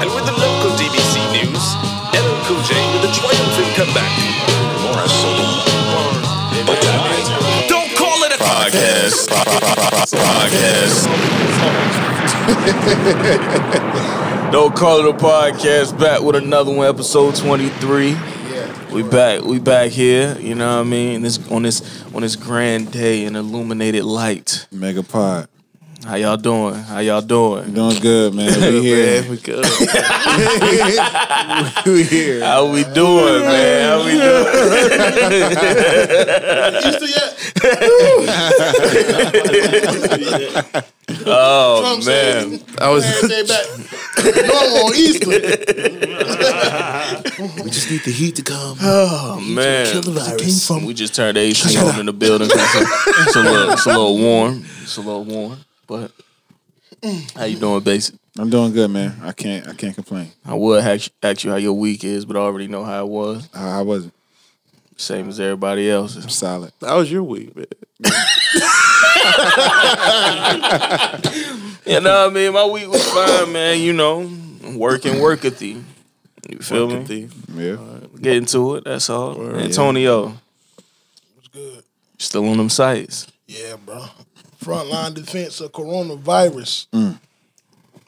And with the local DBC news, LL Cool J with a triumphant comeback. Don't call it a Podcast. Podcast. Don't call it a podcast. Back with another one, episode twenty three. We back. We back here. You know what I mean? This on this on this grand day in illuminated light. Mega Pod. How y'all doing? How y'all doing? Doing good, man. We here. Man, we good. we here. How we doing, man? How we doing? Easter yet? Oh Trump man, said, I was day back. Normal on Easter. We just need the heat to come. oh man. Kill the virus. We just turned the AC on in the building. 'cause It's, it's a little, it's a little warm. It's a little warm. But how you doing, basic? I'm doing good, man. I can't. I can't complain. I would ask, ask you how your week is, but I already know how it was. How, how was it? Same as everybody else's. Solid. How was your week, man? You know what I mean? My week was fine, man. You know, working workathy. You feel me? Workathy. Yeah. getting to it. That's all. Antonio, What's good? still on them sites. Yeah, bro. Frontline defense of coronavirus.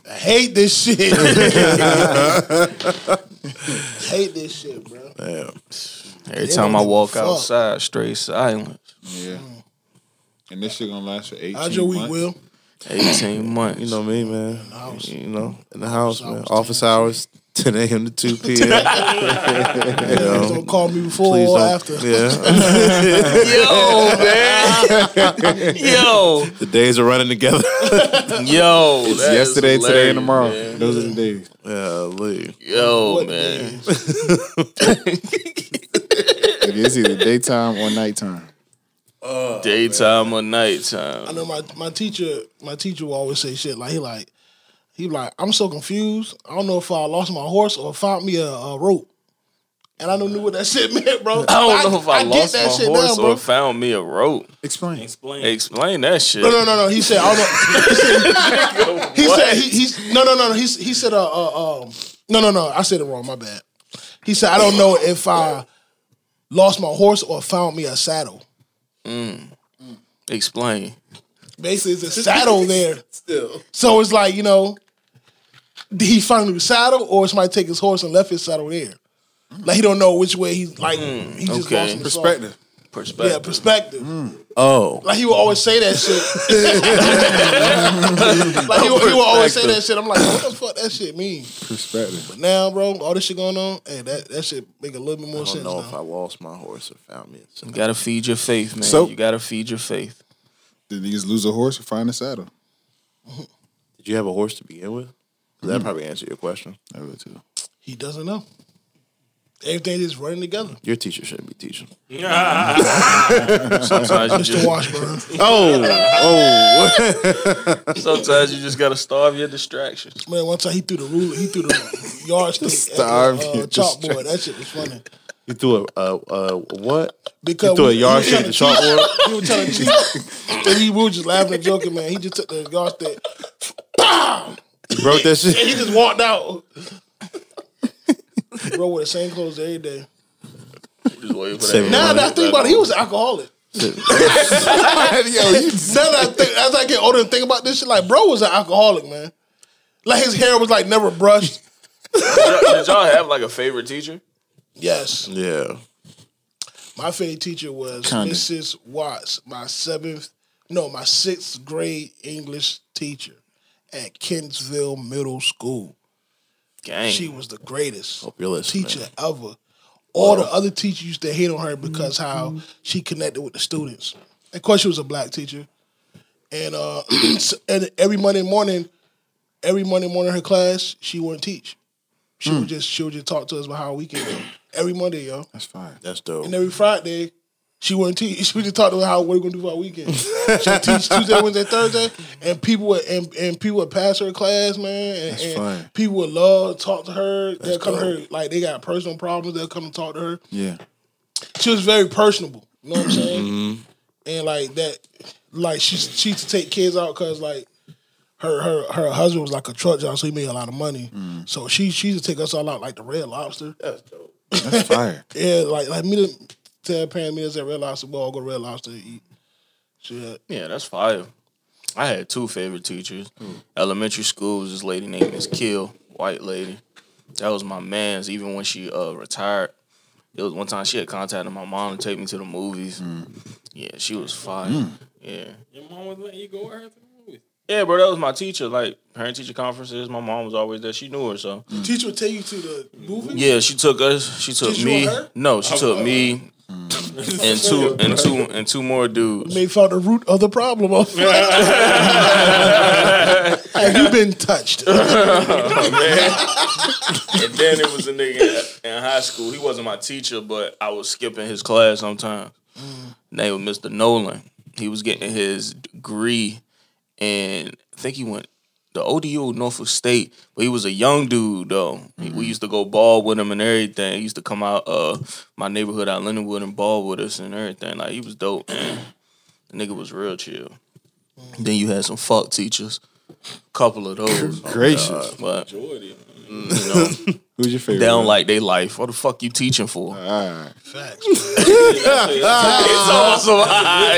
I hate this shit. hate this shit, bro. Damn. Every They time I give a walk fuck. outside, straight silence. Yeah. And this shit gonna last for 18 How's your week, months. Will? 18 months. You know me, man. house. You know, in the house, man. Office hours, 10 a.m. to 2 p.m. you know, don't call me before or after. Yeah. Yo, man. Yo. the days are running together. Yo. It's yesterday, today, and tomorrow. man. Those are the days. yeah, leave. Yo, What man. It is either daytime or nighttime. Daytime or nighttime. I know my, my teacher my teacher will always say shit like he like he like I'm so confused. I don't know if I lost my horse or found me a, a rope. And I don't know what that shit meant, bro. I don't know if I, get lost my horse down, or found me a rope. Explain. Explain Explain that shit. No, no, no, no. He said, I don't know. He said, he said he, he's no, no, no, no. He, he said, uh, uh, um, no, no, no. I said it wrong. My bad. He said, I don't know if I lost my horse or found me a saddle. Explain. Basically, it's a saddle there. Still. So it's like, you know, did he find a saddle or somebody take his horse and left his saddle there? Like he don't know which way he's like. Mm-hmm. he just okay. lost in song. Perspective. Perspective. Yeah, perspective. Mm. Oh. Like he would always say that shit. like he, would- he would always say that shit. I'm like, what the fuck that shit mean? Perspective. But now, bro, all this shit going on, hey, that that shit make a little bit more sense. I don't sense know if I lost my horse or found me. You gotta feed your faith, man. So- you gotta feed your faith. Did he just lose a horse or find a saddle? Did you have a horse to begin with? That probably answer your question. I would too. He doesn't know. Everything is running together. Your teacher shouldn't be teaching. Sometimes you Mr. just, Washburn. Oh, oh. sometimes you just gotta starve your distractions. Man, one time he threw the ruler, he threw the yardstick at Starve the uh, your chalkboard. That shit was funny. you threw a, uh, uh, what? Because You threw a we- he yardstick was at the trying to chalkboard? He was trying to cheat. and we were just laughing and joking, man. He just took the yardstick. Pow! You broke that And shit? he just walked out. Bro, with the same clothes every day. Just waiting for Save that. Now that I think about it, he was an alcoholic. Yo, you Now that I think, as I get older and think about this shit, like, bro was an alcoholic, man. Like his hair was like never brushed. Did y'all have like a favorite teacher? Yes. Yeah. My favorite teacher was Kinda. Mrs. Watts, my seventh, no, my sixth grade English teacher at Kempsville Middle School. Gang. She was the greatest listening. teacher ever. All the other teachers used to hate on her because how she connected with the students. Of course, she was a black teacher, and uh, and every Monday morning, every Monday morning her class, she wouldn't teach. She would just she would just talk to us about how our weekend go. Every Monday, yo. That's fine. That's dope. And every Friday, she wouldn't teach. She would just talk to us how what we gonna do for our weekend. she would teach Tuesday, Wednesday, Thursday, and people would and, and people would pass her class, man. And, That's and fine. people would love to talk to her. They'll come to her like they got personal problems. They'll come and talk to her. Yeah. She was very personable. You know what I'm saying? Mm-hmm. And like that, like she she used to take kids out because like her her her husband was like a truck driver, so he made a lot of money. Mm. So she she used to take us all out like the Red Lobster. That's dope. That's fire. Yeah, like like me to tell parents me at Red Lobster, well, I'll go to Red Lobster to eat. Shit. Yeah, that's fire. I had two favorite teachers. Hmm. Elementary school was this lady named Miss Kill, white lady. That was my man's. Even when she uh retired, it was one time she had contacted my mom to take me to the movies. Hmm. Yeah, she was fire. Hmm. Yeah, Your mom was letting you go with her to the movies. yeah, bro. That was my teacher. Like parent teacher conferences. My mom was always there. She knew her, so Teacher would take you to the movie. yeah. She took us. She took Teacher me. and her? No, she oh, took oh, me. Oh. Mm. And two and two and two more dudes. They found the root of the problem. Have you been touched? Oh, and then it was a nigga in high school. He wasn't my teacher, but I was skipping his class sometimes. Mm. Name was Mr. Nolan. He was getting his degree, and I think he went the ODU Norfolk State. But he was a young dude though. We used to go ball with him and everything. He used to come out uh my neighborhood out Lindenwood and ball with us and everything. Like he was dope. Man. The nigga was real chill. Then you had some fuck teachers. Couple of those. Gracious. But Jordy. you know, Who's your favorite? they don't like their life. What the fuck you teaching for? All right. Facts. it's awesome.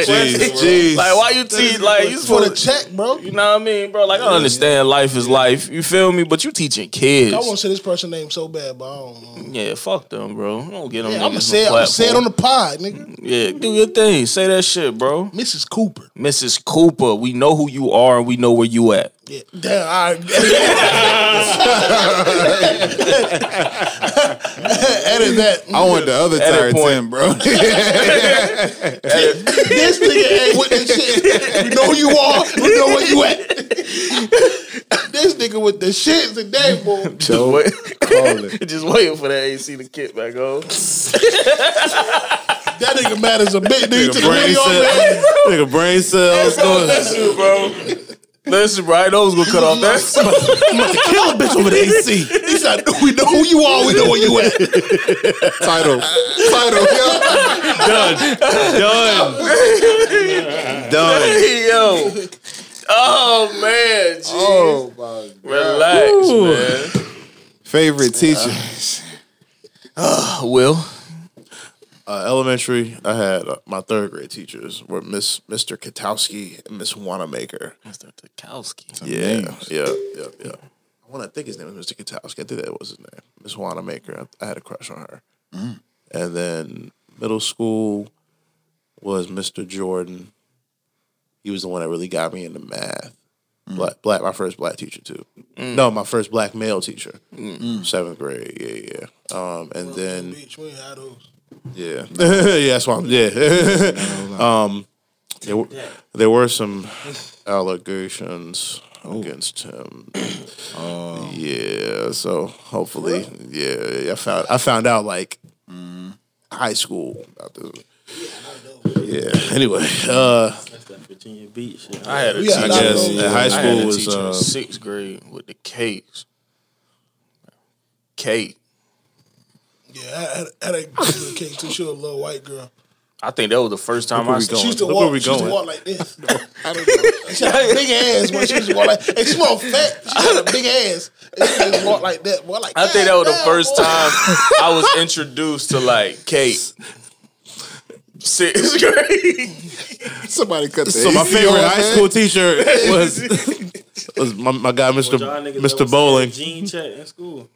Jeez. Like why you teach? Like you For the check, bro. You know what I mean, bro? Like I understand life is life. You feel me? But you teaching kids. I want to say this person name so bad, but I don't know. Yeah, fuck them, bro. Don't get them. Yeah, I'm gonna say it. I'm say it on the pod, nigga. Yeah, do your thing. Say that shit, bro. Mrs. Cooper. Mrs. Cooper, we know who you are and we know where you at. Yeah. Damn. All right. Edit that. I want the other Edit tier point. ten, bro. this nigga ain't with that shit. We know who you are. We know where you at. this nigga with the shit today, boy. Just, wait, Call it. just waiting for that AC to kick back on. That nigga mad as a bitch. Nigga, took the brain cells. Nigga brain cells going. Listen, bro. Listen, bro. I know who's gonna cut off that. I'm about to Kill a bitch over the AC. He said, "We know who you are. We know where you at." Title. Title. Done. Done. Done. Yo. Oh man. G. Oh my Relax, man. Favorite teacher. Will. Uh, elementary, I had uh, my third grade teachers were Miss Mr. Katowski and Miss Wanamaker. Mr. Tukowski. Yeah, names. yeah, yeah, yeah. I want to think his name was Mr. Katowski. I think that was his name. Miss Wanamaker. I, I had a crush on her. Mm. And then middle school was Mr. Jordan. He was the one that really got me into math. Mm. Black, black, my first black teacher too. Mm. No, my first black male teacher. Seventh grade. Yeah, yeah. Um, and then Bitch, we had those. yeah, yeah, that's why I'm yeah. um, there there were some allegations against him. Yeah, so hopefully, yeah, I found I found out like high school about this. Yeah. Anyway, uh, That's that Virginia Beach shit. I had a teacher. had I a lot of guess those. in high I had school a was teacher in uh, sixth grade with the cakes. Cake. Yeah, I had, I had a good cake too. She was a little white girl. I think that was the first time I we saw She used to Look where walk. we She used to going. walk like this. I don't know. She had a big ass, but she was to walk like. And she was fat. She had a big ass. And she just walk like that. Boy, like I think that was the first boy." time I was introduced to like Kate. Sixth grade. Somebody cut that. so my favorite high school teacher was was my, my guy, Mr. Y'all niggas Mr. Bowling. Gene Chet in school.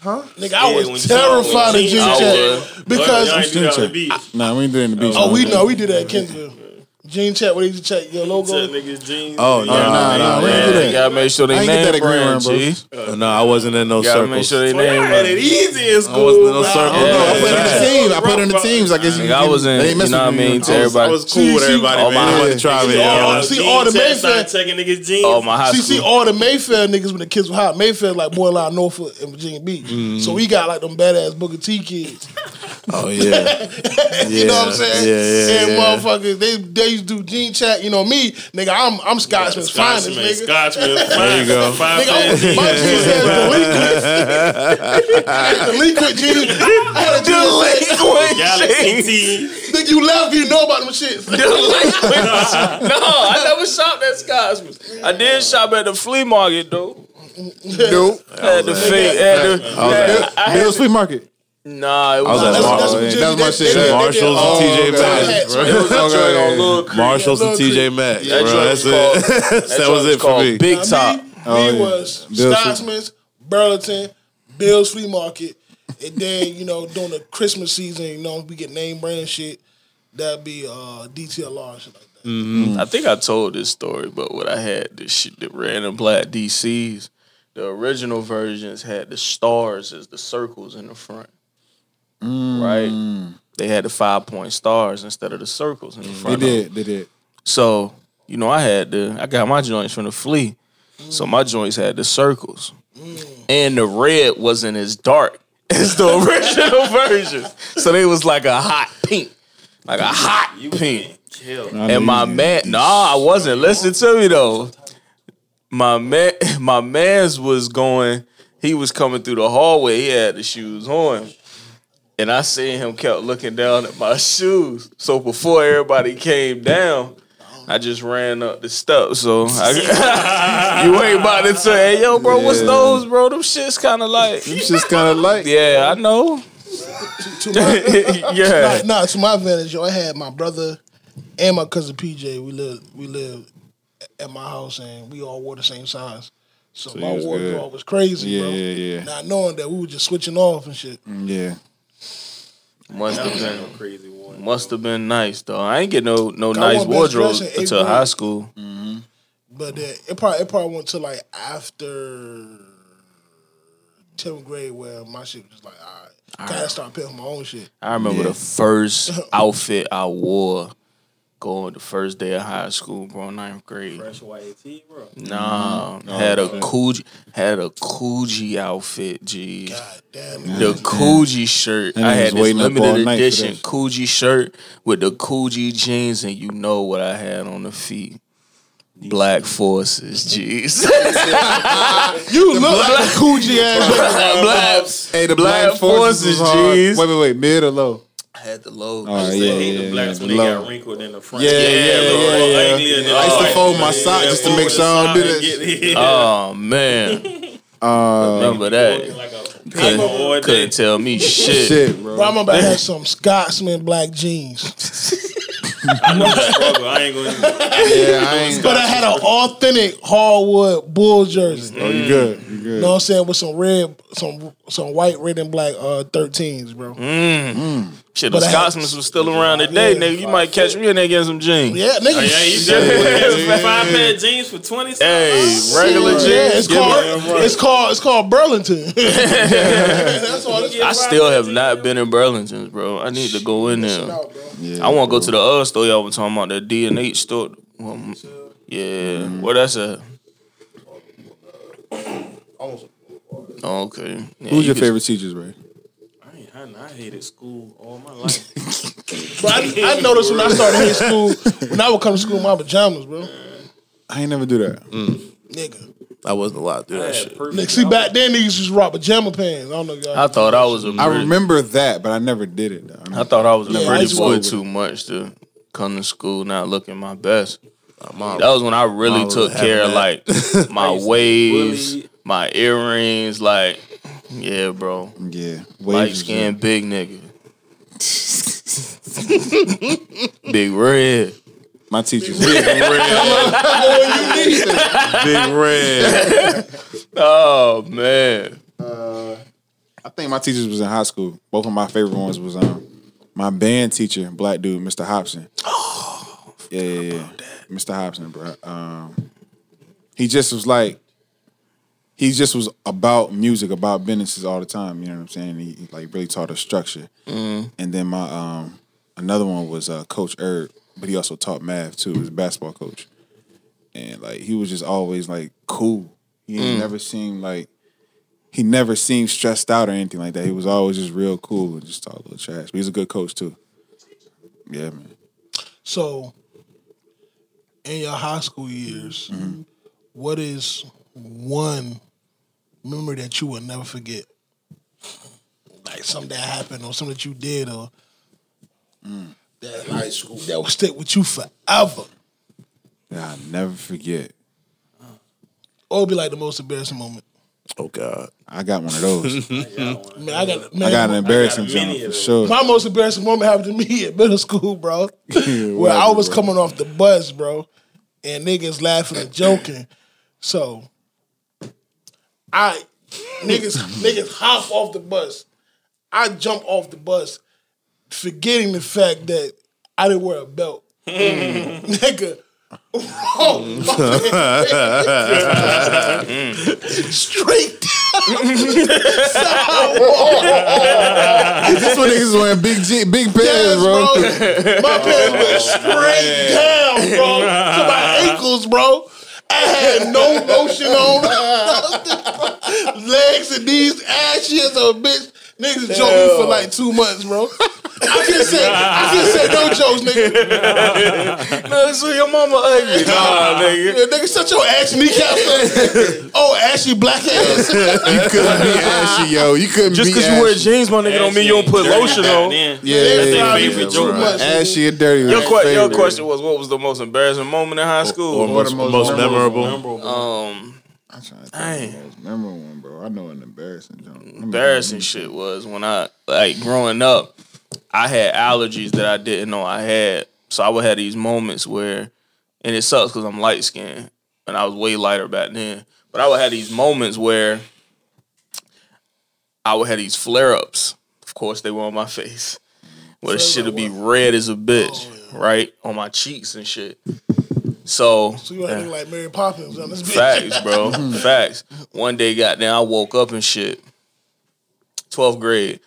Huh? Nigga, I was terrified of Gene- Gene I Chat was. because Y'all ain't do that on the beach. Nah, we ain't doing the beach. oh, we know we did that at Kempsville. Gene Chat, what did you check your Tell logo? niggas jeans. Oh, yeah. no, Nah, nah, we ain't do You that. gotta make sure they I ain't get name that agreement, brand, bro. G. Uh, no, I wasn't in those You gotta circles. make sure they Well, name y'all had it easy in school. I wasn't in those bro. circles. No, I Yeah. played in the teams. I played in the teams. I guess you. Nigga, I was in, they you know what I mean, to everybody. I was cool with everybody, all man. my- I wanted to try me, See, all the Mayfair- started checking niggas jeans. Oh, my high See, see, all the Mayfair niggas when the kids were hot. Mayfair like borderline Norfolk and Virginia Beach. Mm-hmm. So we got like them badass Booker T kids. Oh yeah, you know what I'm saying? Yeah, yeah, And yeah. motherfuckers, they they used to do Gene Chat. You know me, nigga. I'm I'm Scotsman's finest, Scotchman, nigga. Scotchman. There you go. Five Nigga, I'm- fans. my jeans had delinquent. Delinquent jeans. I had a jeans. Delinquent Galaxy jeans. Nigga, you left, you know about them shits. Delinquent. no, I never shopped at Scotsman's. I did shop at the flea market though. Nope. I had the fake. Had the, had- I had- Bill's flea market. Nah, it I was was, at That's- Mar- that's what yeah, Jimmy that was my did. shit. They did- Marshalls did and TJ hats, Maxx, bro. it was a Okay. on Little Creek. Marshalls and TJ Maxx, That bro. That's was it. called- that joint was it for called me. Big Now, Top. Me, Oh, me yeah. was Bill's Scotsman's, Burlington, Bill's Flea Market, and then you know during the Christmas season, you know we get name brand shit. That'd be uh, DTLR and shit like that. I think I told this story, but what I had the shit, the red and black DCs. The original versions had the stars as the circles in the front, right? Mm. They had the five point stars instead of the circles in the They front. did. They did. So you know, I had the I got my joints from the flea, so my joints had the circles, mm. and the red wasn't as dark as the original version. So they was like a hot pink, like a hot you pink. Kill. I And my man, no, I wasn't. Listen to me though. My man, my man's was going. He was coming through the hallway. He had the shoes on, and I seen him kept looking down at my shoes. So before everybody came down, I just ran up the steps. So I, you ain't about to say, "Hey, yo, bro, what's those, bro? Them shits kind of like." It's just kind of like. Yeah, I know. To my, yeah. nah, nah, to my advantage, yo, I had my brother and my cousin PJ. We lived, we lived at my house, and we all wore the same size. So, my wardrobe was crazy, Yeah, bro. yeah, yeah. Not knowing that we were just switching off and shit. Mm, yeah. Must have been. crazy one. Must have been nice though. I ain't get no no nice one best wardrobe dress in eighth until grade. high school. But uh, it probably it probably went to like after tenth grade where my shit was just like, all right, gotta start paying for my own shit. I remember Yeah. the first outfit I wore going the first day of high school, bro, ninth grade. Fresh white tee, bro. Nah, mm-hmm. had a oh, Coogi had a Coogi outfit, G. God damn. The Coogi shirt. That I had this waiting up all limited edition that. Coogi shirt with the Coogi jeans, and you know what I had on the feet. Black Forces, jeez. You look like a coochie ass. Black, Hey, the Black black, forces, Forces, was Wait, wait, wait. Mid or low? I had the low. All right, I yeah, hate yeah, the blacks yeah. when the they low. got wrinkled in the front. Yeah, yeah, yeah, look yeah, more yeah. uglier I used to fold my right. sock Yeah, just to make sure I don't sock do and that get- Oh man, Uh, remember that? Like a Couldn't, couldn't tell me shit. shit, bro. Bro, I remember I had some Scotsman black jeans. I know the struggle. I ain't gonna. Yeah, I ain't. But I had an authentic hardwood bull jersey. Oh, you good? You good? You know what I'm saying? With some red, some some white, red, and black uh 13s, bro. Shit, the But I Scotsmans was still around today, Yeah. nigga. You might catch me in there getting some jeans. Yeah, nigga. Oh, yeah, you Yeah. got five pair of jeans for twenty. Hey, regular jeans. Yeah, it's give me- called it's called it's called Burlington. That's all. It's I still have not been in Burlington's, bro. I need to go in there. out. Yeah. I want to go to the other store y'all were talking about, the D and H store. Well, yeah, where that's at? Oh, okay. Yeah, Who's you your could- favorite teachers, Ray? I, ain't- I, I hated school all my life. But I, I noticed when I started high school, when I would come to school in my pajamas, bro. I ain't never do that. Mm. Nigga. I wasn't allowed to do I that had shit. perfect Nigga, see, back then niggas just rock pajama pants. I don't know, y'all. I thought I was a. I pretty- remember that, but I never did it. Though. I thought I was a Yeah, pretty used to boy go with too much to come to school not looking my best. Mom, That was when I really took care of like my used waves, bully. My earrings, like yeah, bro. yeah, Light waves. skinned big nigga. big red. My teachers. Big red. Big red. oh man. Uh, I think my teachers was in high school. Both of my favorite ones was um my band teacher, black dude, Mr. Hobson. yeah, yeah, yeah. Mr. Hobson, bro. Um, he just was like, he just was about music, about businesses all the time. You know what I'm saying? He, he, like really taught us structure. And then my um another one was uh, Coach Erb, but he also taught math too. He was a basketball coach, and like he was just always like cool. He ain't never seemed like he never seemed stressed out or anything like that. He was always just real cool and just talk a little trash. But he's a good coach too. Yeah, man. So, in your high school years, Mm-hmm. what is one memory that you will never forget like something that happened or something that you did or that High school. that will stick with you forever. I'll never forget. Oh, or be like the most embarrassing moment. Oh God. I got one of those. I mean, I got man, I got an embarrassing I jump for sure. my most embarrassing moment happened to me at middle school, bro. where I was coming off the bus, bro, and niggas laughing and joking. So I niggas niggas hop off the bus. I jump off the bus, forgetting the fact that I didn't wear a belt. Nigga. Oh, straight This one niggas wearing big G, big pants, Yes, bro. bro. My pants went straight down, bro, to my ankles, bro. I had no motion on. Legs and knees ashy as a bitch. Niggas joked me for like two months, bro. I can't say I can't say no jokes, nigga. No, so your mama ugly. Nah, nigga. Yeah, nigga, shut your ass kneecaps. oh, ashy black ass. You couldn't be ashy, yo. You couldn't Just be because you wear ashy. jeans, my nigga, don't mean you don't put lotion on. Yeah, That's yeah, yeah, probably yeah, too bro. much, nigga. Ashy and dirty. was Your, my your question was, what was the most embarrassing moment in high school? Or school? most, most most memorable. Um, I'm trying to think Dang. of the most memorable one, bro. I know an embarrassing jump. Embarrassing shit was when I like growing up, I had allergies that I didn't know I had. So I would have these moments where, and it sucks because I'm light skinned and I was way lighter back then. But I would have these moments where I would have these flare ups. Of course, they were on my face. Where the shit would be red as a bitch, right? On my cheeks and shit. So, So you acting like Mary Poppins on this bitch. Facts, bro. Facts. One day, goddamn, I woke up and shit. 12th grade.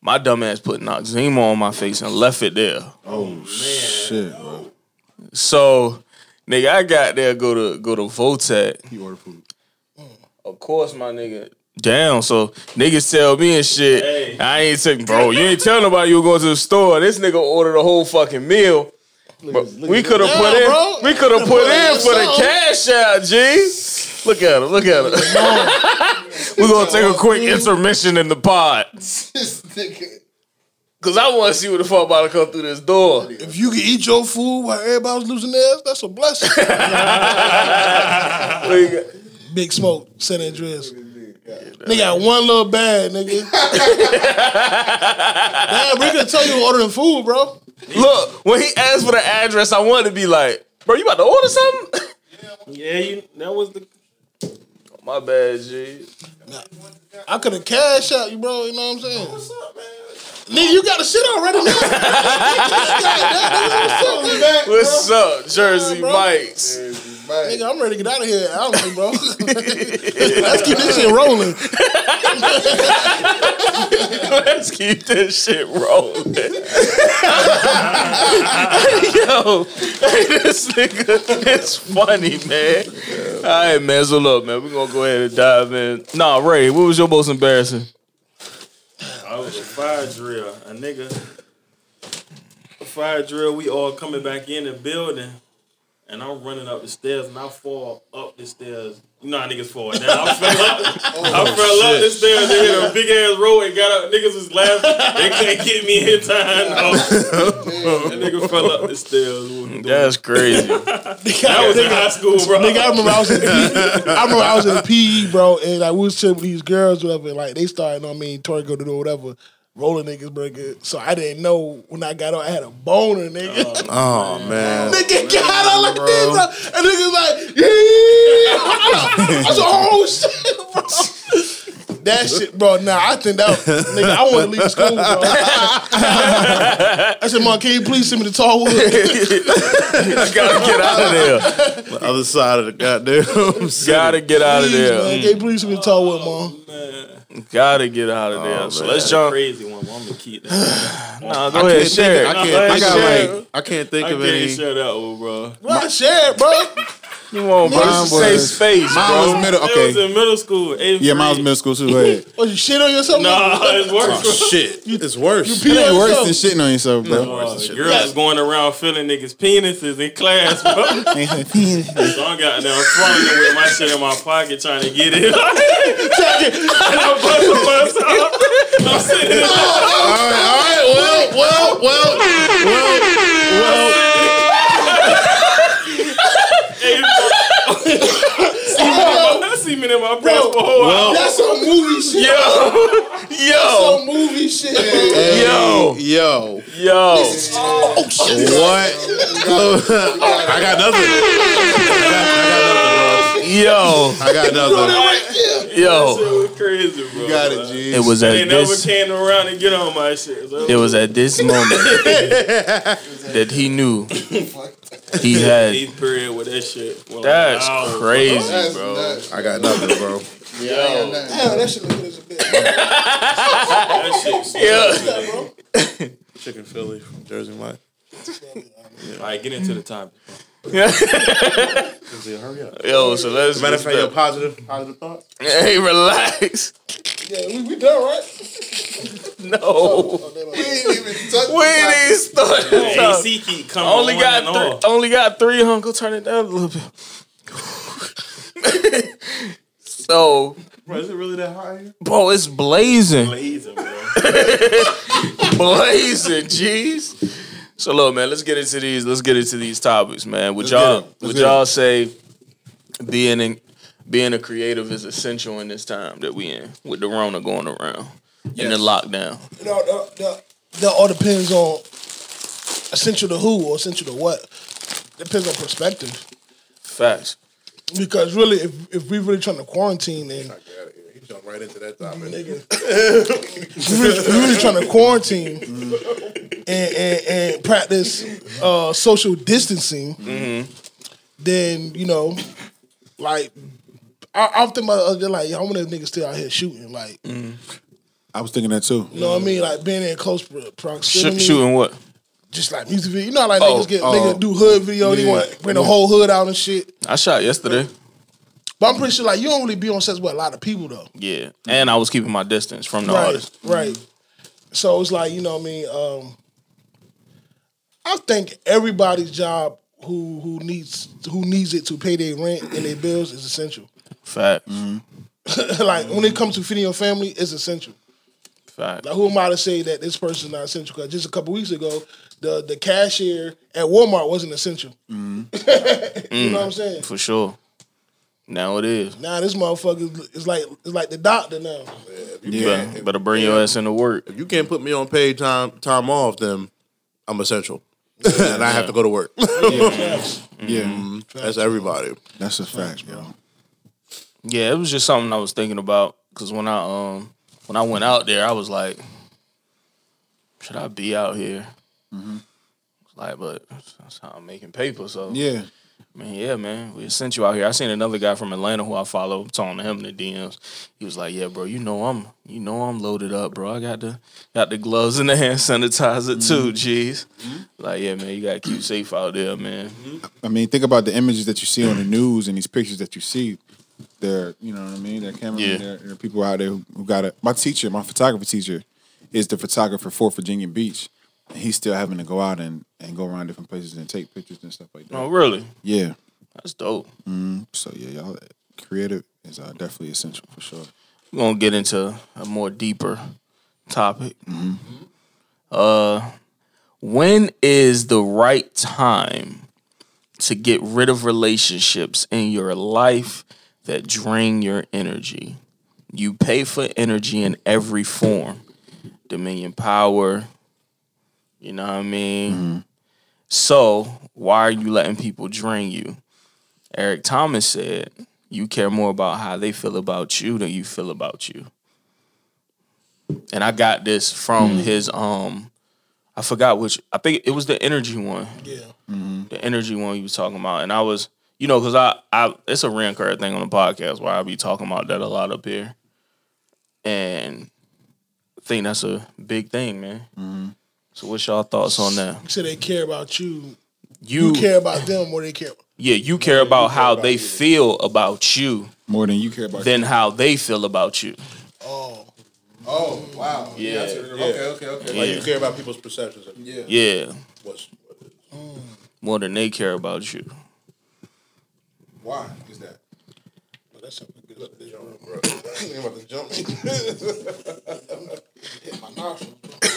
My dumb ass put Noxzema on my face and left it there. Oh man. shit, bro. So, nigga, I got there, go to go to Votec. You order food. Mm. Of course, my nigga. Down, so niggas tell me and shit. Hey. I ain't saying, bro. You ain't tell nobody you were going to the store. This nigga ordered a whole fucking meal. But we could have Yeah, put in. bro. We could have put in for the cash out, G. Look at her. Look at her. We're gonna take a quick intermission in the pod. Cause I want to see what the fuck about to come through this door. If you can eat your food while everybody's losing theirs, that's a blessing. What you got? Big Smoke, San Andreas. Nigga got one little bag, nigga. Damn, we could tell you ordering food, bro. Look, when he asked for the address, I wanted to be like, bro, you about to order something? Yeah, you. That was the. My bad, G. Nah, I could have cashed out you, bro. You know what I'm saying? What's up, man? Nigga, you got a shit already, man. Goddamn, What's up, Jersey bro. Mike's? Nigga, I'm ready to get out of here. I don't know, bro. Let's keep this shit rolling. Let's keep this shit rolling. Yo, hey, this nigga is funny, man. All right, man. So look, man, we're gonna go ahead and dive in. Nah, Ray, what was your most embarrassing? I was a fire drill. A nigga. A fire drill. We all coming back in the building, and I'm running up the stairs, and I fall up the stairs. You know how niggas fall down. I fell up. I oh, fell up the stairs. They hit a big ass road and got up. Niggas was laughing. They couldn't get me in time. No. that nigga fell up the stairs. That's crazy. That was in high school, bro. Nigga, I remember I was in the PE, I remember I was in the PE, bro, and like we was chilling with these girls, whatever. And, like they started, I mean, Tori go to do whatever, rolling niggas, burger. So I didn't know when I got on, I had a boner, nigga. Oh, oh man. nigga got on like this, bro, and niggas like, yeah. I was like, oh shit, bro. That shit, bro. Nah, I think that nigga. I want to leave school, bro. I said, "Mom, can you please send me to Tallwood?" I gotta get out of there. The other side of the goddamn city. Gotta get out of Please, man, there. can you please send me to Tallwood, mom? Oh, Gotta get out of oh, there. So let's jump. crazy one. but I'm gonna keep that. Nah, go ahead, share. I can't. I Go got ahead, like. I can't think I of can't any. share that one, bro. Bro, share it, bro. You want bro? Mine say was- space, mine was middle- okay. It was in middle school. eighth Yeah, mine was middle school too. Go ahead. Oh, you shit on yourself? Nah, it's worse. Oh, bro. shit. It's worse. You It yourself. worse than shitting on yourself, bro. Girls was going around filling niggas' penises in class, bro. so I got now, swallowing it with my shit in my pocket trying to get it. and I bust the. I'm sitting. All right, all right. Well, well, well, well, well. Yo, That's Some movie shit. bro. yo, Yo, yo. Oh, what? I got nothing. I got nothing, bro. Yo, I got nothing. yo, It was crazy, bro. You got it, G. it was They at never came around and get on my shit. It was at this moment that he knew he had. eighth period with that shit. Well, That's hours. crazy, That's bro. nuts. I got nothing, bro. Damn, that shit look good as a bitch. That shit. Yeah. Chicken Philly from Jersey Mike. All right, get into the topic. Hurry up. Yo, so let's. Matter of fact, your positive, positive thoughts. Hey, relax. Yeah, we, we done, right? No, Oh, they don't- We ain't even touch we ain't even started. AC keep coming Only on got and three. off. Only got three. Uncle, turn it down a little bit. so, Bro, is it really that high here? bro, it's blazing, Blazing, bro. blazing. Jeez. So look, man, let's get into these. Let's get into these topics, man. Would Let's y'all would y'all it. say being in, being a creative is essential in this time that we in with the Rona going around and the lockdown? You know, the, the, that all depends on essential to who or essential to what. It depends on perspective. Facts. Because really, if, if we really trying to quarantine and He jumped right into that topic. nigga, if we really, really trying to quarantine mm. And, and, and practice uh, social distancing, then you know, like I, I'm thinking about the other day, like how many niggas still out here shooting, like I was thinking that too. you know what I mean, like being in close pro- Sh- proximity. shooting what? just like music video. You know, how, like Oh, niggas get oh. niggas do hood video. They Yeah. want to bring the whole hood out and shit. I shot yesterday. But I'm pretty sure like you don't really be on sets with a lot of people though. Yeah, and I was keeping my distance from the right, artist. right. So it's like you know what I mean. Um, I think everybody's job who who needs who needs it to pay their rent and their bills is essential. Facts. like when it comes to feeding your family, it's essential. Facts. Like who am I to say that this person is not essential? Because just a couple weeks ago, the the cashier at Walmart wasn't essential. Mm-hmm. you know what I'm saying? For sure. Now it is. Now this motherfucker is like it's like the doctor now. You better, better bring your ass into work. If you can't put me on paid time time off, then I'm essential, and I have to go to work. Yeah, That's everybody. that's a fact, bro. Yeah, it was just something I was thinking about because when I um when I went out there, I was like, should I be out here? Like, but that's how I'm making paper. So Yeah, I mean, yeah, man, we sent you out here. I seen another guy from Atlanta who I follow talking to him in the DMs. He was like, "Yeah, bro, you know I'm, you know I'm loaded up, bro. I got the, got the gloves and the hand sanitizer too. Mm-hmm. Jeez, mm-hmm. like, yeah, man, you gotta keep safe out there, man. Mm-hmm. I mean, think about the images that you see on the news and these pictures that you see. They're, you know what I mean. They're cameramen. Yeah. There, there are people out there who, who got it. My teacher, my photography teacher, is the photographer for Virginia Beach. He's still having to go out and, and go around different places and take pictures and stuff like that. Oh, really? Yeah. That's dope. So yeah, y'all creative is uh, definitely essential for sure. We're gonna get into a more deeper topic. Uh, when is the right time to get rid of relationships in your life that drain your energy? You pay for energy in every form. Dominion power. You know what I mean? Mm-hmm. So why are you letting people drain you? Eric Thomas said, you care more about how they feel about you than you feel about you. And I got this from mm-hmm. his um I forgot which I think it was the energy one. Yeah. Mm-hmm. The energy one he was talking about. And I was you know, cause I, I it's a recurring thing on the podcast where I be talking about that a lot up here. And I think that's a big thing, man. So what's y'all thoughts on that? You say they care about you. You, You care about them more than they care. yeah, you care about how they feel about you More than you care about. than how they feel about you. Oh, Oh wow. Yeah. Okay. Okay. Okay. Like you care about people's perceptions. Of yeah. Yeah. What's, More than they care about you. why is that? but that's something good. Look, this Jump, bro. I'm about to jump. hit my nostrils.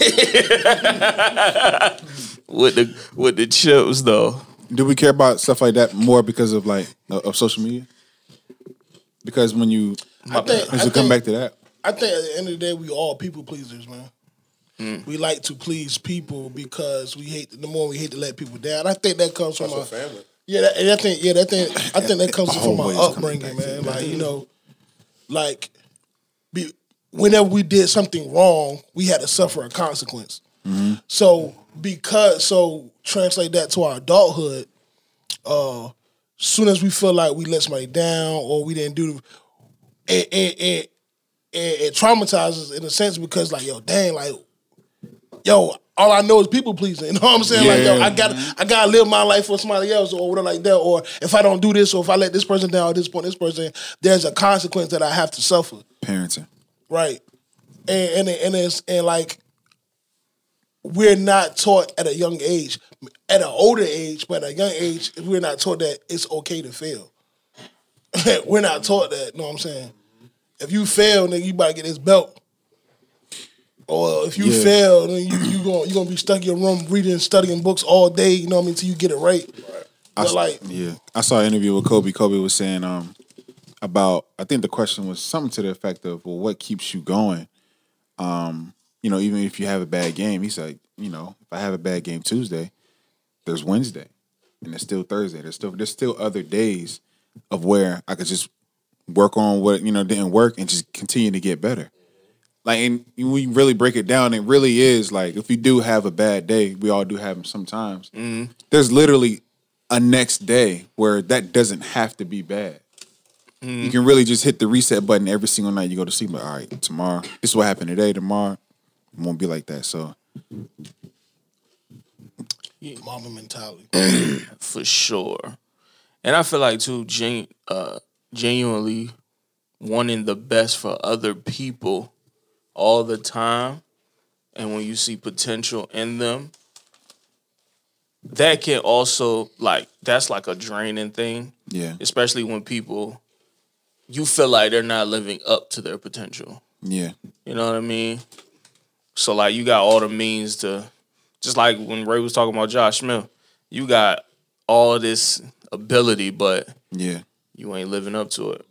With the with the chips though. Do we care about stuff like that more because of like of of social media? Because when you, I think. does I come think- back to that? I think at the end of the day, we all people pleasers, man. Hmm. We like to please people because we hate. The more we hate to let people down. I think that comes from That's our a family. Yeah, that, and I think yeah, that thing. I think that comes from my upbringing, man. Like you know, like be, whenever we did something wrong, we had to suffer a consequence. So because so translate that to our adulthood. Uh, soon as we feel like we let somebody down or we didn't do, it it it, it, it traumatizes in a sense because like yo, dang, like yo, all I know is people pleasing. You know what I'm saying? Like, yo, I gotta, I gotta live my life for somebody else or whatever like that. Or if I don't do this, or if I let this person down at this point, this person, there's a consequence that I have to suffer. Parenting. Right. And and and it's and like we're not taught at a young age, at an older age, but at a young age, we're not taught that it's okay to fail. we're not taught that, you know what I'm saying? If you fail, then you about to get this belt. Or if you Yeah. fail, then you you gonna you gonna be stuck in your room reading, and studying books all day, you know what I mean, until you get it right. I But s- like yeah, I saw an interview with Kobe. Kobe was saying um about I think the question was something to the effect of well, what keeps you going? Um, you know, even if you have a bad game, he's like, you know, if I have a bad game Tuesday, there's Wednesday, and there's still Thursday. There's still there's still other days of where I could just work on what you know didn't work and just continue to get better. Like, and when you really break it down, it really is like if you do have a bad day, we all do have them sometimes. There's literally a next day where that doesn't have to be bad. You can really just hit the reset button every single night you go to sleep. Like, all right, tomorrow, this is what happened today. Tomorrow, it won't be like that. So, mama mentality. for sure. And I feel like too, gen- uh, genuinely wanting the best for other people all the time, and when you see potential in them, that can also like that's like a draining thing, yeah, especially when people you feel like they're not living up to their potential. yeah, You know what I mean? So like you got all the means to just like when Ray was talking about Josh Smith, you got all this ability, but yeah. you ain't living up to it.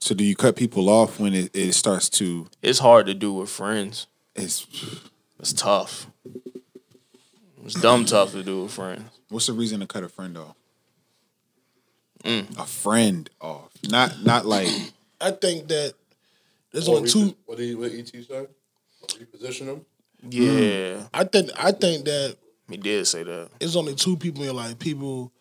So, do you cut people off when it, it starts to? It's hard to do with friends. It's It's tough. It's dumb tough to do with friends. what's the reason to cut a friend off? Mm. A friend off, not not like I think that there's only two repo- What did he, what ET say? Reposition them. Yeah, I think I think that he did say that. it's only two people in your life: people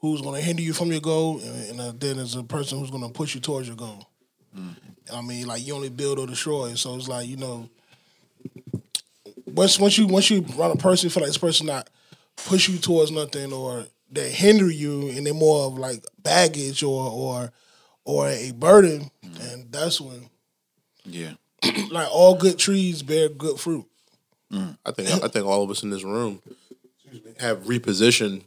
who's going to hinder you from your goal, and, and uh, then there's a person who's going to push you towards your goal. Mm. I mean, like you only build or destroy. So it's like you know, once once you once you run a person, you feel like this person not push you towards nothing, or they hinder you, and they're more of like baggage or or or a burden, mm. and that's when yeah, like all good trees bear good fruit. Mm. I think I think all of us in this room have repositioned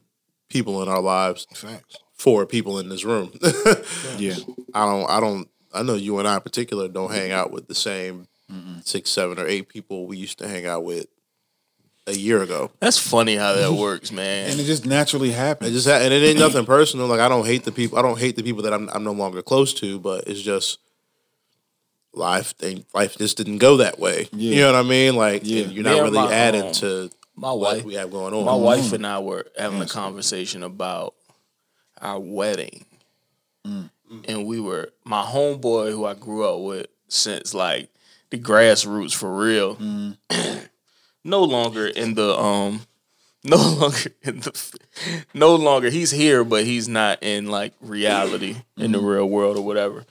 people in our lives Facts. for people in this room. yeah. I don't I don't I know you and I in particular don't hang out with the same six, seven, or eight people we used to hang out with a year ago. That's funny how that works, man. And it just naturally It happens. just ha- and it ain't nothing personal. Like I don't hate the people. I don't hate the people that I'm I'm no longer close to. But it's just life. Thing, life just didn't go that way. Yeah. You know what I mean? Like Yeah. you're not Yeah, really my, adding to my wife, we have going on. my mm-hmm. wife and I were having a conversation about our wedding, mm. and we were my homeboy who I grew up with since like the grassroots for real. Mm. no longer in the um, no longer in the, no longer he's here, but he's not in like reality in the mm. real world or whatever.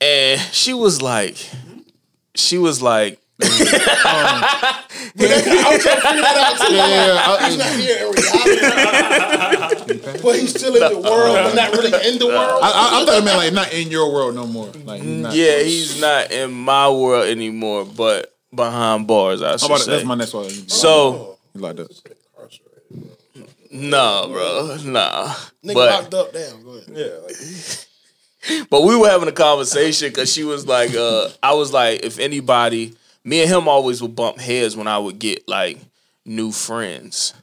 And she was like, she was like, um, He's not here in reality, but he's still in the world, but not really in the world. I, I, I thought it meant like not in your world no more. Like he's not. Yeah, he's not in my world anymore, but behind bars, I How should about it? say. That's my next one. so, You like that? nah, bro, nah. Nigga But locked up. Damn, go ahead. Yeah, like, but we were having a conversation because she was like, uh, I was like, if anybody, me and him always would bump heads when I would get like new friends.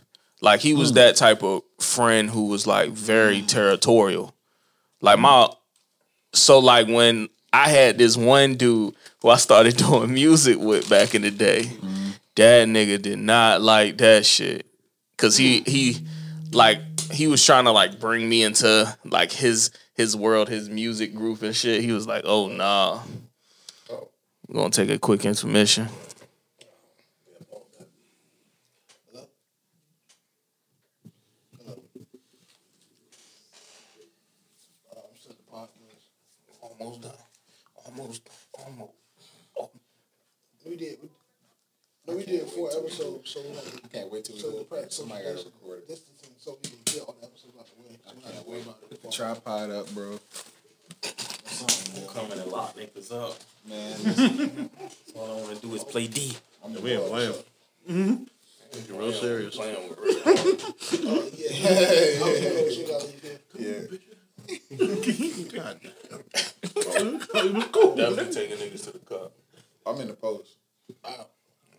Like he was hmm. that type of friend who was like very hmm. territorial. Like my, so like when I had this one dude who I started doing music with back in the day. Hmm. That nigga did not like that shit. Cause he he like he was trying to like bring me into like his his world, his music group and shit. He was like, oh nah. We're gonna take a quick intermission. Hello I said the podcast almost done. Almost almost We did. We, we did four episodes, so like, I can't wait till we so go the practice, Somebody gotta record it. distancing, so we can get all the episodes out the way. So we don't have to worry about it. Put the tripod up, bro. Coming and lock niggas up. Man, All I want to do is play D. We ain't playing. Mm-hmm. Real serious. Yeah. I was gonna shit out of you. definitely taking niggas to the cup. I'm in the post.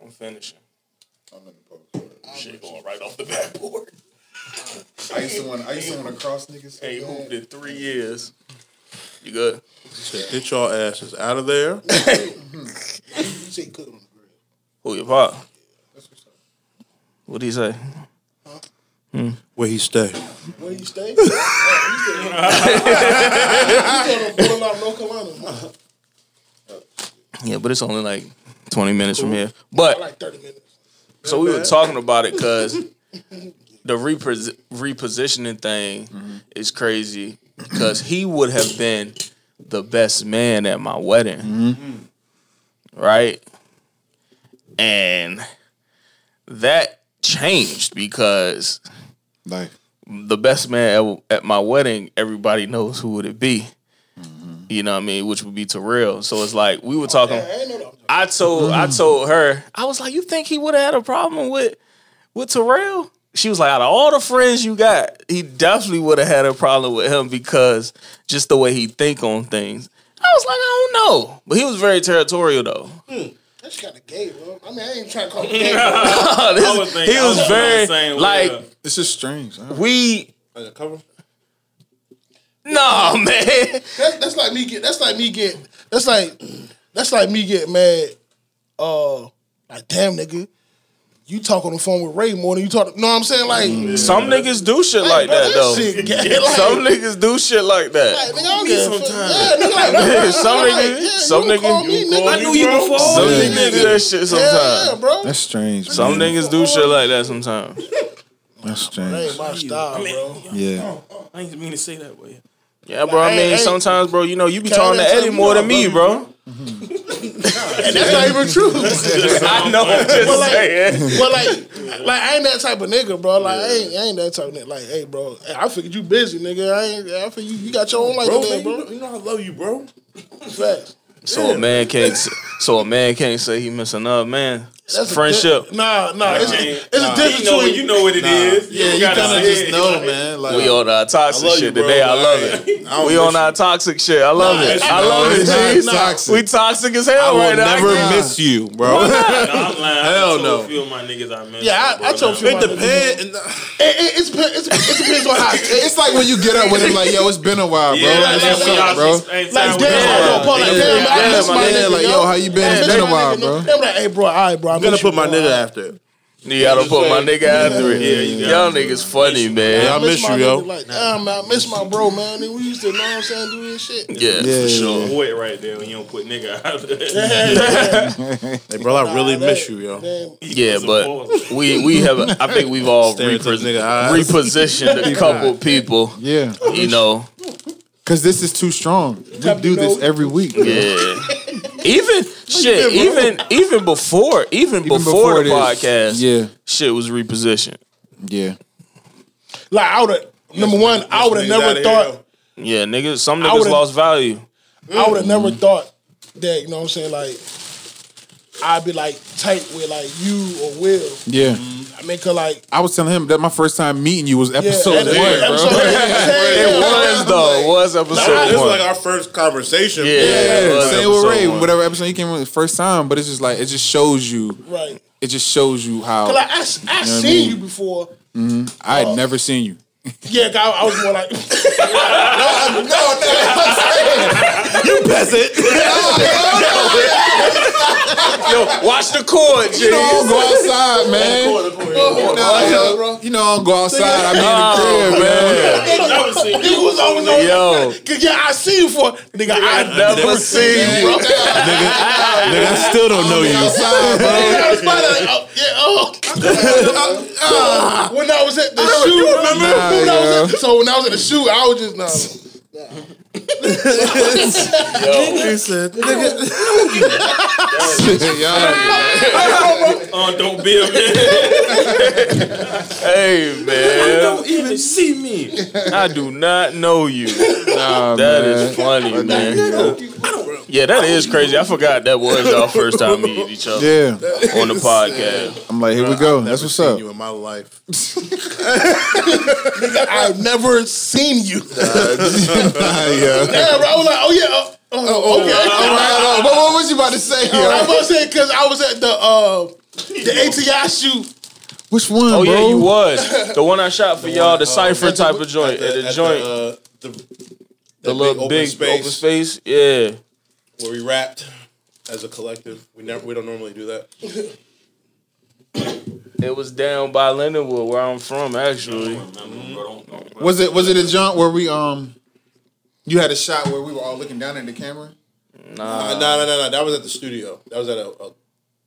I'm finishing. I'm in the post. Shit going right off the backboard. I used to want. I used to want to cross niggas. so Hey, bad. hooped in three years. You good? Said, get your asses out of there. You say cook on the grill. Who your pop? What'd he say? Hmm. Where he stay? Where you stay? oh, you stay. He's on North Carolina. Yeah, but it's only like 20 minutes from here. But Like thirty minutes. so we were talking about it because the repos- repositioning thing is crazy because he would have been the best man at my wedding. Mm-hmm. Right? And that changed because Like, the best man at, at my wedding, everybody knows who would it be. Mm-hmm. You know what I mean? Which would be Terrell. So it's like we were talking. I ain't know. I told I mm-hmm. told her I was like, you think he would have had a problem with with Terrell? She was like, out of all the friends you got, he definitely would have had a problem with him because just the way he think on things. I was like, I don't know, but he was very territorial though. That's kind of gay, bro. I mean, I ain't trying to call him gay. bro. This- was thinking- he was was very the same way, like uh, this is strange. huh? we. Undercover? No man, That's, that's like me get. That's like me get. That's like. That's like me get mad. Uh, like damn nigga, you talk on the phone with Ray more than you talk. Know what I'm saying? Like, some niggas do shit like bro, that though. shit gay. Like, Some niggas do shit like that. like, nigga, I don't give a fuck. Yeah, nigga, like, bro, Some niggas- yeah, some niggas- you nigga. I knew you before. Some Yeah. niggas do that shit Yeah, yeah, sometimes. bro. That's strange. Some man. niggas do shit like that sometimes. That's That strange. ain't my style, bro. Yeah. I ain't mean to say that way. Yeah, bro. I mean, hey. sometimes, bro, you know, you be talking to Eddie more than me, bro. And that's not even true. I know. I'm just But like, saying. but like, like I ain't that type of nigga, bro. Like I ain't, I ain't that type of nigga. Like, hey, bro, I figured you busy, nigga. I ain't. I figured you, you got your own life, Bro, to man, live, you, know, you know I love you, bro. Facts. So a man can't. s- So a man can't say he missing up, man. That's a Friendship. di- nah, nah. It's, Man, it's a nah, difference you know, between you know what it is. Yeah, you gotta kind of say just it. know, man. Like, We on our toxic love you, shit bro, today. I love it. I don't We miss on you. our toxic shit. I love it. I No, love it, it's not G's. toxic. We toxic as I hell will right now. never I miss you, bro. Nah, I'm lying. Hell I told no. a few of my niggas I met. Yeah, I- I told a few It my depends. It, it, it's, it's, It's like when you get up with him, like, yo, it's been a while, bro. Yeah, like, what's up, bro. like time damn, with I y'all. don't pull like Yeah, damn, I yeah, miss my my nigga, nigga, like, yo, how you been? I It's miss been a while, bro. They be like, hey, bro, all right, bro. I I'm gonna put my nigga after. You gotta put my nigga after it. Yeah, you Y'all niggas funny, man. Yeah, I miss my you, yo. nigga, Like, damn, man, I miss my bro, man. And we used to, you know what I'm saying, do this shit. Yeah, Yeah, for sure. Boy, right there when you don't put nigga out there. Hey, bro, I really Nah, miss that- you, yo. Damn, Yeah, but we we have. I think we've all Staring into this repos- nigga eyes. repositioned a couple people. Yeah. You know, Because this is too strong. We do this every week. yeah. Even shit, even even before, even, before, before the this, podcast, yeah. shit was repositioned. Yeah. Like, I would have, number one, I would have niggas outta never here, thought, Yeah, niggas. Some I niggas lost value. I would have mm-hmm. never thought that, you know what I'm saying, like, I'd be like tight with like you or Will. Yeah. I mean, cause like, I was telling him that my first time meeting you was episode and- one, and- bro. episode- It was though. It was episode one. This was like our first conversation. Yeah. bro. Yeah, same with Ray. one. Whatever episode you came with the first time, but it's just like it just shows you. right. It just shows you how Cause like, I, I what I seen mean? you before. Mm-hmm. I had oh. never seen you. Yeah, I, I was more like, You peasant. Yo, watch the cord, G. You know I don't go outside, man. Nah, yo, you know I don't go outside. I be in the oh, crib, man. nigga was always on. Yo. Cause yeah, I see you for nigga. I Never seen you. nigga, nigga, I still don't know you. Outside, bro. I was probably like, oh, yeah, oh. when I was at the shoot, remember? Nah, when I was at, so when I was at the shoot, I was just nah. He said, nigga, Oh, don't be a man. Hey, man. Don't even see me. I do not know you. Nah, That man. is funny, man. Yeah, that is crazy. I forgot that was y'all first time meeting each other Yeah, on the podcast. I'm like, here we go. That's what's up. You in my life. I've never seen you. Nah, yeah. Yeah, bro, I was like, oh yeah, oh, oh, okay. All right, what, what was you about to say? I was Yo? about to say because I was at the uh, the ATI shoot. Which one, Oh bro? yeah, you was the one I shot for y'all, the cipher type of joint, at the At joint, uh, the, the big little open big space. open space. Yeah, where we rapped as a collective. We never, we don't normally do that. it was down by Lindenwood, where I'm from, actually. Was it was it a jump where we um you had a shot where we were all looking down at the camera? Nah, no, no, no, no. That was at the studio. That was at a, a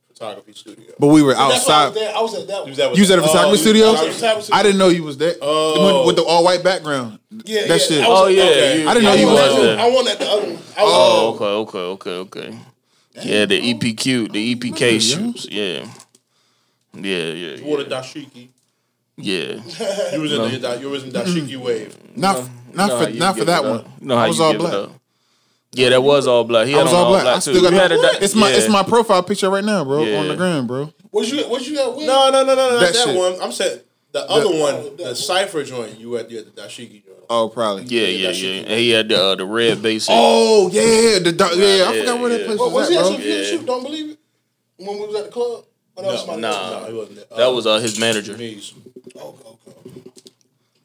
photography studio. But we were That's why I was outside. there. I was at that one. Was that You was at a photography Oh, studio? I was at a photography studio. I didn't know you was there. Oh. with the all white background. Yeah, that yeah, shit. I Oh yeah, Okay. you- I didn't know you you was was there. I won at the other one. I was Oh, okay, okay, okay, okay. Yeah, the EPQ, the EPK shoots. Yeah, yeah, yeah, You wore the dashiki. Yeah. You was in the da- you was in dashiki wave. Not not know for not for that one. No, You I was all black. Yeah, that was all black. He I had was on all black. I too. still got You had it. di- It's my yeah. it's my profile picture right now, bro, Yeah. on the gram, bro. What you what you got? With? No, no, no, no, no, not That that, one. I'm saying the other one, oh, the that- cipher joint. You at you at the dashiki joint. Oh, probably. Yeah, yeah, yeah. And he had the uh, the red basic. Oh yeah, the dark, yeah. I Yeah, forgot where that yeah. place What, was was he at, actually yeah. Yeah. shoot? Don't believe it. When we was at the club. Oh, that was somebody nah. he wasn't. That was uh, his manager. Knees. Okay.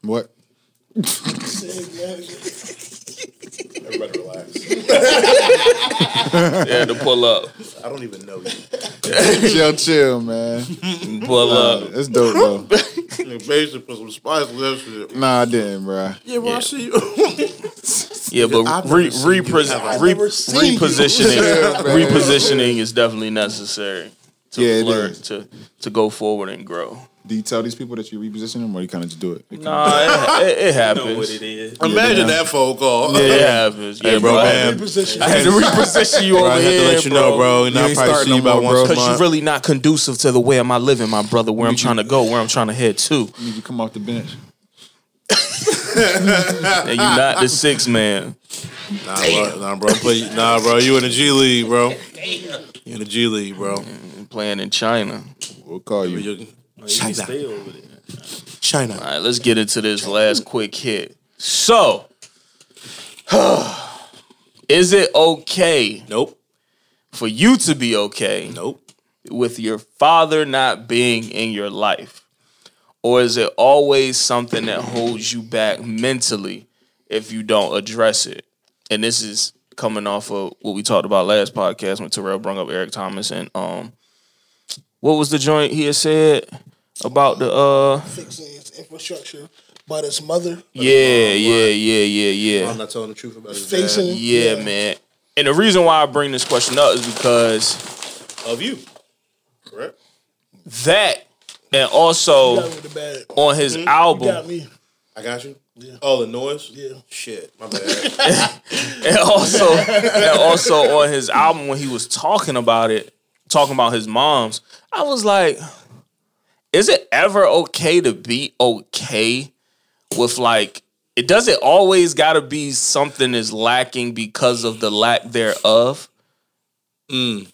What? Everybody relax. Yeah, to pull up, I don't even know you. chill, chill, man. pull up. It's dope though. Basically, put some spice with that shit. Nah, I didn't, bro. Yeah, well, I see you. Yeah, but re, never seen you. repos- I've re, never seen you. repositioning, man. repositioning is definitely necessary to Yeah, it flirt, is. to to go forward and grow. Do you tell these people that you reposition them, or you kind of just do it? Nah, it, it, it know happens. what it is. Imagine that phone call. Yeah, it happens. Yeah, bro, I man. had to- Reposition. I had to reposition you over I had to here, let you know, bro. And You I'll ain't probably starting see you about more, once bro. a Because you're really not conducive to the way am I living, my brother. Where I'm trying to go, where I'm trying to head to, You need to come off the bench. and you're not the six man. Nah, bro, nah, bro. Play, nah, bro. You in the G League, bro. You in the G League, bro. Playing in China. We'll call you. You- You China. stay over there. China. All right, let's get into this last quick hit. So, is it okay Nope. for you to be okay Nope. with your father not being in your life? Or is it always something that holds you back mentally if you don't address it? And this is coming off of what we talked about last podcast when Terrell brought up Eric Thomas and um what was the joint he had said about the uh Fixing its infrastructure, but his mother yeah yeah yeah yeah yeah I'm not telling the truth about his facing. dad. Yeah, man. And the reason why I bring this question up is because Of you. Correct? that and also me with the bad. on his You got album me. I got you? Yeah. Oh, the noise? Yeah. Shit. My bad. and also and also on his album when he was talking about it, talking about his mom's, I was like, is it ever okay to be okay with like it doesn't always gotta be something is lacking because of the lack thereof? Mm.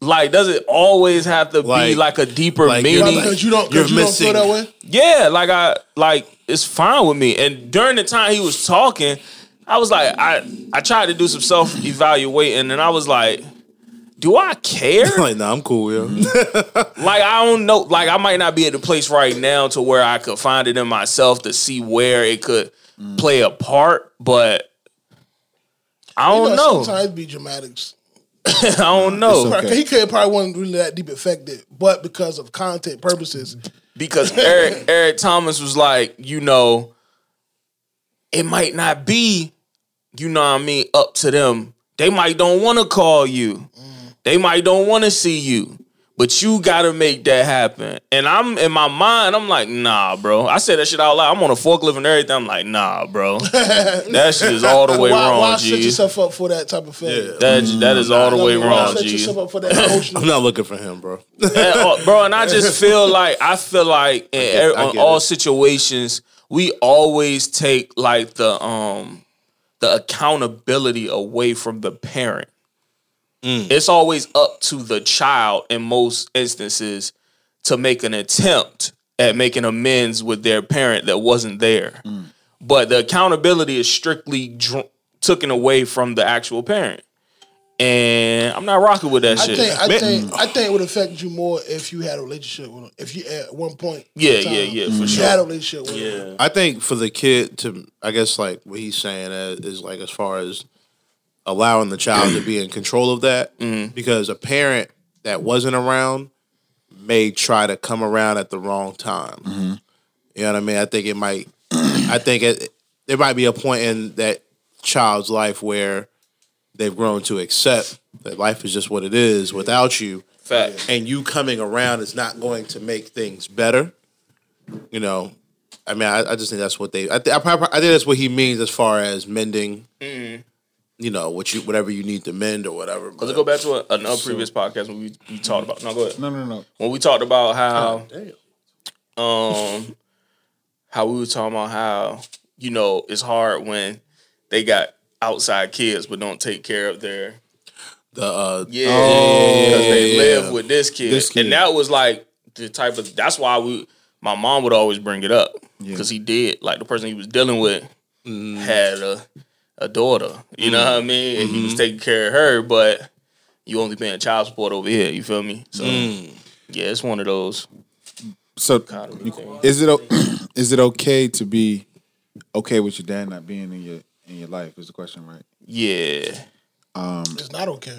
Like, does it always have to be Like- like a deeper like meaning? Because you don't, You're cause you don't missing- feel that way. Yeah, like I like it's fine with me. And during the time he was talking, I was like, I I tried to do some self evaluating, and I was like, do I care? like, nah, I'm cool, yo. Mm-hmm. like I don't know. Like I might not be at the place right now to where I could find it in myself to see where it could mm. play a part, but I don't know. Sometimes it be dramatics. I don't know okay. He could probably wasn't really that deep affected, but because of content purposes, because Eric Eric Thomas was like, you know, it might not be, you know what I mean, up to them. They might don't want to call you. Mm. They might don't want to see you. But you gotta make that happen. And I'm in my mind, I'm like, nah, bro. I said that shit out loud. I'm on a forklift and everything. I'm like, nah, bro. that shit is all the way why, wrong, why set yourself up for that type of failure? That that is all the way Why wrong, set G. yourself up for that emotional. I'm not looking for him, bro. And, uh, bro. And I just feel like I feel like in get- every, on all it. situations we always take like the um the accountability away from the parent. Mm. It's always up to the child in most instances to make an attempt at making amends with their parent that wasn't there. Mm. But the accountability is strictly dr- taken away from the actual parent. And I'm not rocking with that I shit. think I Man- think I think it would affect you more if you had a relationship with him. If you at one point, Yeah, time, yeah, yeah, for you sure. had a relationship with him. Yeah. I think for the kid to, I guess, like what he's saying is, is like as far as allowing the child to be in control of that, mm-hmm. because a parent that wasn't around may try to come around at the wrong time. Mm-hmm. You know what I mean? I think it might. I think it, there might be a point in that child's life where they've grown to accept that life is just what it is without you Fact. and you coming around is not going to make things better. You know, I mean, I, I just think that's what they. I, th- I, prob- I think that's what he means as far as mending. Mm-hmm. You know, what you whatever you need to mend or whatever. Let's go back to a, another previous podcast when we, we talked about. No, go ahead. No, no, no. When we talked about how Damn. um how we were talking about how you know it's hard when they got outside kids but don't take care of their The uh, yeah Oh, because they yeah, live yeah. with this kid. This kid. and that was like the type of that's why we my mom would always bring it up because he did like the person he was dealing with had a a daughter you know mm. what I mean and he was mm-hmm. taking care of her but you only paying child support over here you feel me so mm. yeah it's one of those So, kind of is it o- is it okay to be okay with your dad not being in your in your life? Is the question right? yeah um, It's not okay.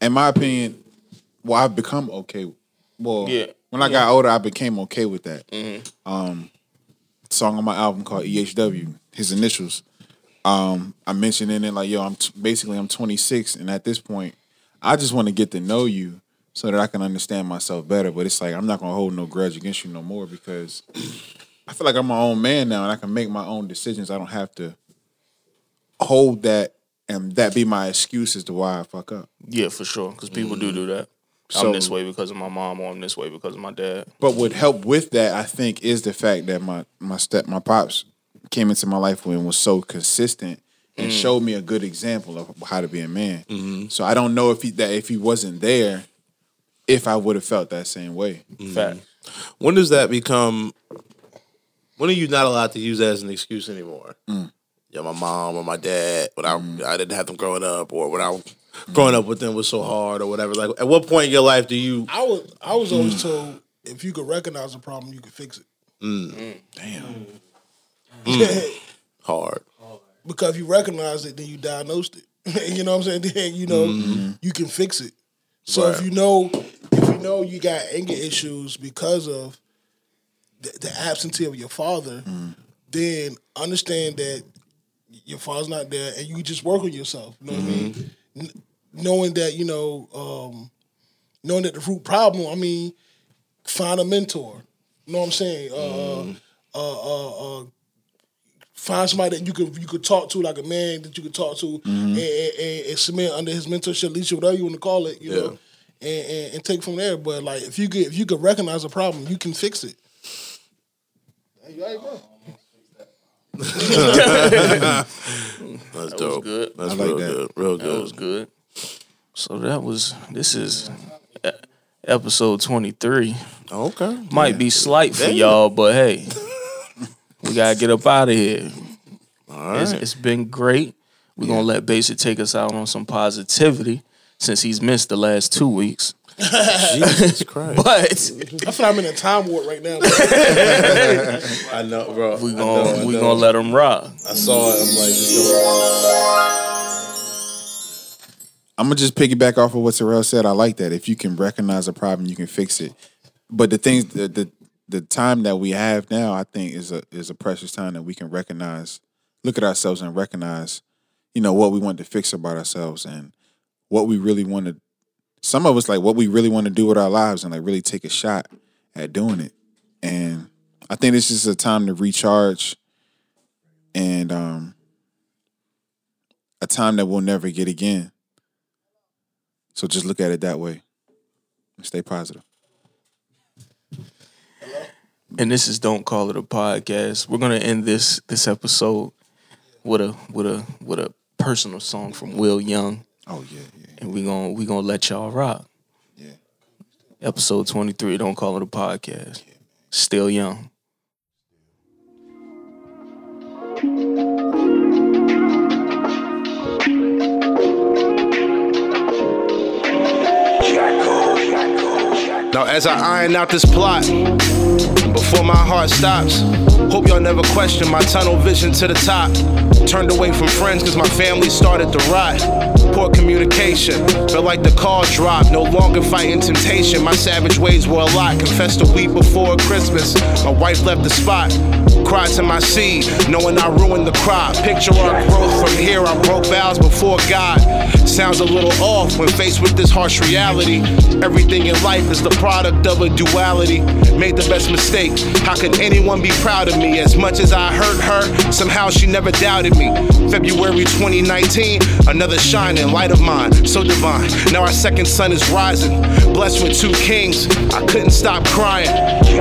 In my opinion, well, I've become okay. Well, Yeah. when I got older, I became okay with that. Mm-hmm. Um, song on my album called EHW, his initials. Um, I mentioned in it like, yo, I'm t- basically I'm 26, and at this point, I just want to get to know you so that I can understand myself better. But it's like I'm not gonna hold no grudge against you no more because I feel like I'm my own man now, and I can make my own decisions. I don't have to hold that and that be my excuse as to why I fuck up. Yeah, for sure. Because people do do that. So- I'm this way because of my mom, or I'm this way because of my dad. But what helped with that, I think, is the fact that my my step my pops came into my life and was so consistent and mm. showed me a good example of how to be a man. Mm-hmm. So I don't know if he that if he wasn't there, if I would have felt that same way. Mm-hmm. Fact. when does that become? When are you not allowed to use that as an excuse anymore? Mm. Yeah, my mom or my dad when I mm-hmm. I didn't have them growing up, or when I growing up with them was so hard, or whatever. Like, at what point in your life do you? I was I was always mm. told if you could recognize a problem, you could fix it. Damn. Hard. Because if you recognize it, then you diagnosed it. you know what I'm saying? Then you know you can fix it. So if you know if you know you got anger issues because of the, the absentee of your father, then understand that your father's not there, and you just work on yourself. You know what I mean? N- knowing that you know, um, knowing that the root problem. I mean, find a mentor. You know what I'm saying? Uh, uh, uh, uh, find somebody that you could you could talk to, like a man that you could talk to, mm-hmm. and, and, and, and submit under his mentorship, leadership, whatever you want to call it. You Yeah. know. And, and, and take from there, but like if you could if you could recognize a problem, you can fix it. Hey, you all right, bro? That's That dope. was good. That's I like real that. good. Real That was good. good. So that was this is episode 23. Okay. Might be slight for Damn. y'all, but hey, we gotta get up out of here. All It's, right. it's been great. We're gonna let Basic take us out on some positivity. since he's missed the last two weeks. Jesus Christ. But I feel I'm in a time warp right now. I know, bro. we I gonna know, we gonna let him rock. I saw it. I'm like, this don't- I'm gonna just piggyback off of what Terrell said. I like that. If you can recognize a problem, you can fix it. But the things, the the, the time that we have now, I think is a is a precious time that we can recognize, look at ourselves and recognize, you know, what we want to fix about ourselves and what we really want to. Some of us like what we really want to do with our lives and like really take a shot at doing it. And I think this is a time to recharge and um a time that we'll never get again. So just look at it that way. And stay positive. And this is Don't Call It a Podcast. We're gonna end this this episode with a with a with a personal song from Will Young. Oh yeah, yeah. And we gonna we gonna let y'all rock. Yeah. Episode twenty three, Don't Call It a Podcast. Still young. Now, as I iron out this plot, before my heart stops, hope y'all never question my tunnel vision to the top. Turned away from friends cause my family started to rot. Poor communication, felt like the call dropped. No longer fighting temptation. My savage ways were a lot. Confessed a week before Christmas. My wife left the spot. Cried to my seed, knowing I ruined the crop. Picture our growth from here. I broke vows before God. Sounds a little off when faced with this harsh reality. Everything in life is the product of a duality. Made the best mistake. How could anyone be proud of me? As much as I hurt her, somehow she never doubted me. February 2019, another shining light of mine, so divine. Now our second sun is rising, blessed with two kings. I couldn't stop crying.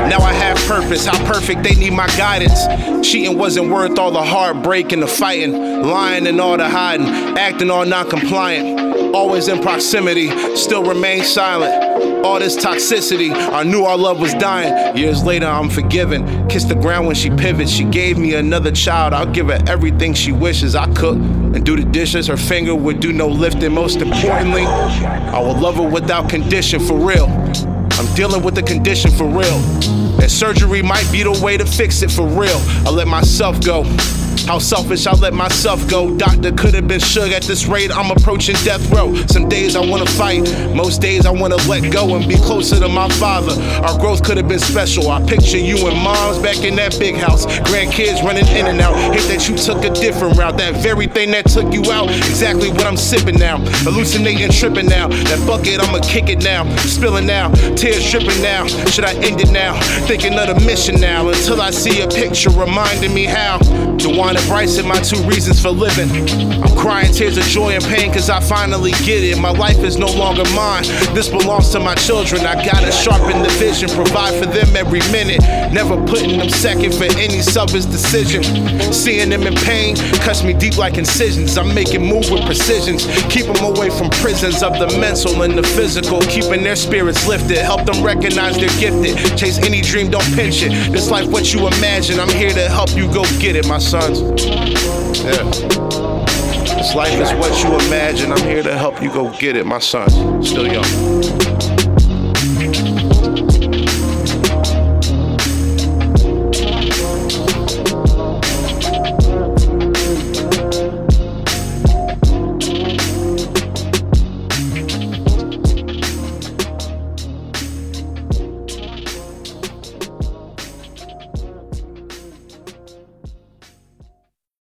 Now I have purpose. How perfect they need my guidance. Cheating wasn't worth all the heartbreak and the fighting, lying and all the hiding, acting all non-compliant. Always in proximity, still remain silent. All this toxicity, I knew our love was dying. Years later, I'm forgiven. Kissed the ground when she pivots. She gave me another child. I'll give her everything she wishes. I cook and do the dishes. Her finger would do no lifting. Most importantly, I will love her without condition for real. I'm dealing with the condition for real. And surgery might be the way to fix it for real. I let myself go. How selfish I let myself go. Doctor could have been shook at this rate. I'm approaching death row. Some days I wanna fight, most days I wanna let go and be closer to my father. Our growth could have been special. I picture you and moms back in that big house. Grandkids running in and out. Hate that you took a different route. That very thing that took you out. Exactly what I'm sipping now. Hallucinating, tripping now. That bucket, I'ma kick it now. Spilling now. Tears dripping now. Should I end it now? Thinking of the mission now. Until I see a picture reminding me how. DeWan and Bryson, my two reasons for living. I'm crying tears of joy and pain cause I finally get it. My life is no longer mine. This belongs to my children. I gotta sharpen the vision, provide for them every minute. Never putting them second for any selfish decision. Seeing them in pain cuts me deep like incisions. I'm making move with precisions. Keep them away from prisons of the mental and the physical. Keeping their spirits lifted. Help them recognize they're gifted. Chase any dream, don't pinch it. This life what you imagine. I'm here to help you go get it, my sons. Yeah. This life is what you imagine. I'm here to help you go get it, my son. Still young.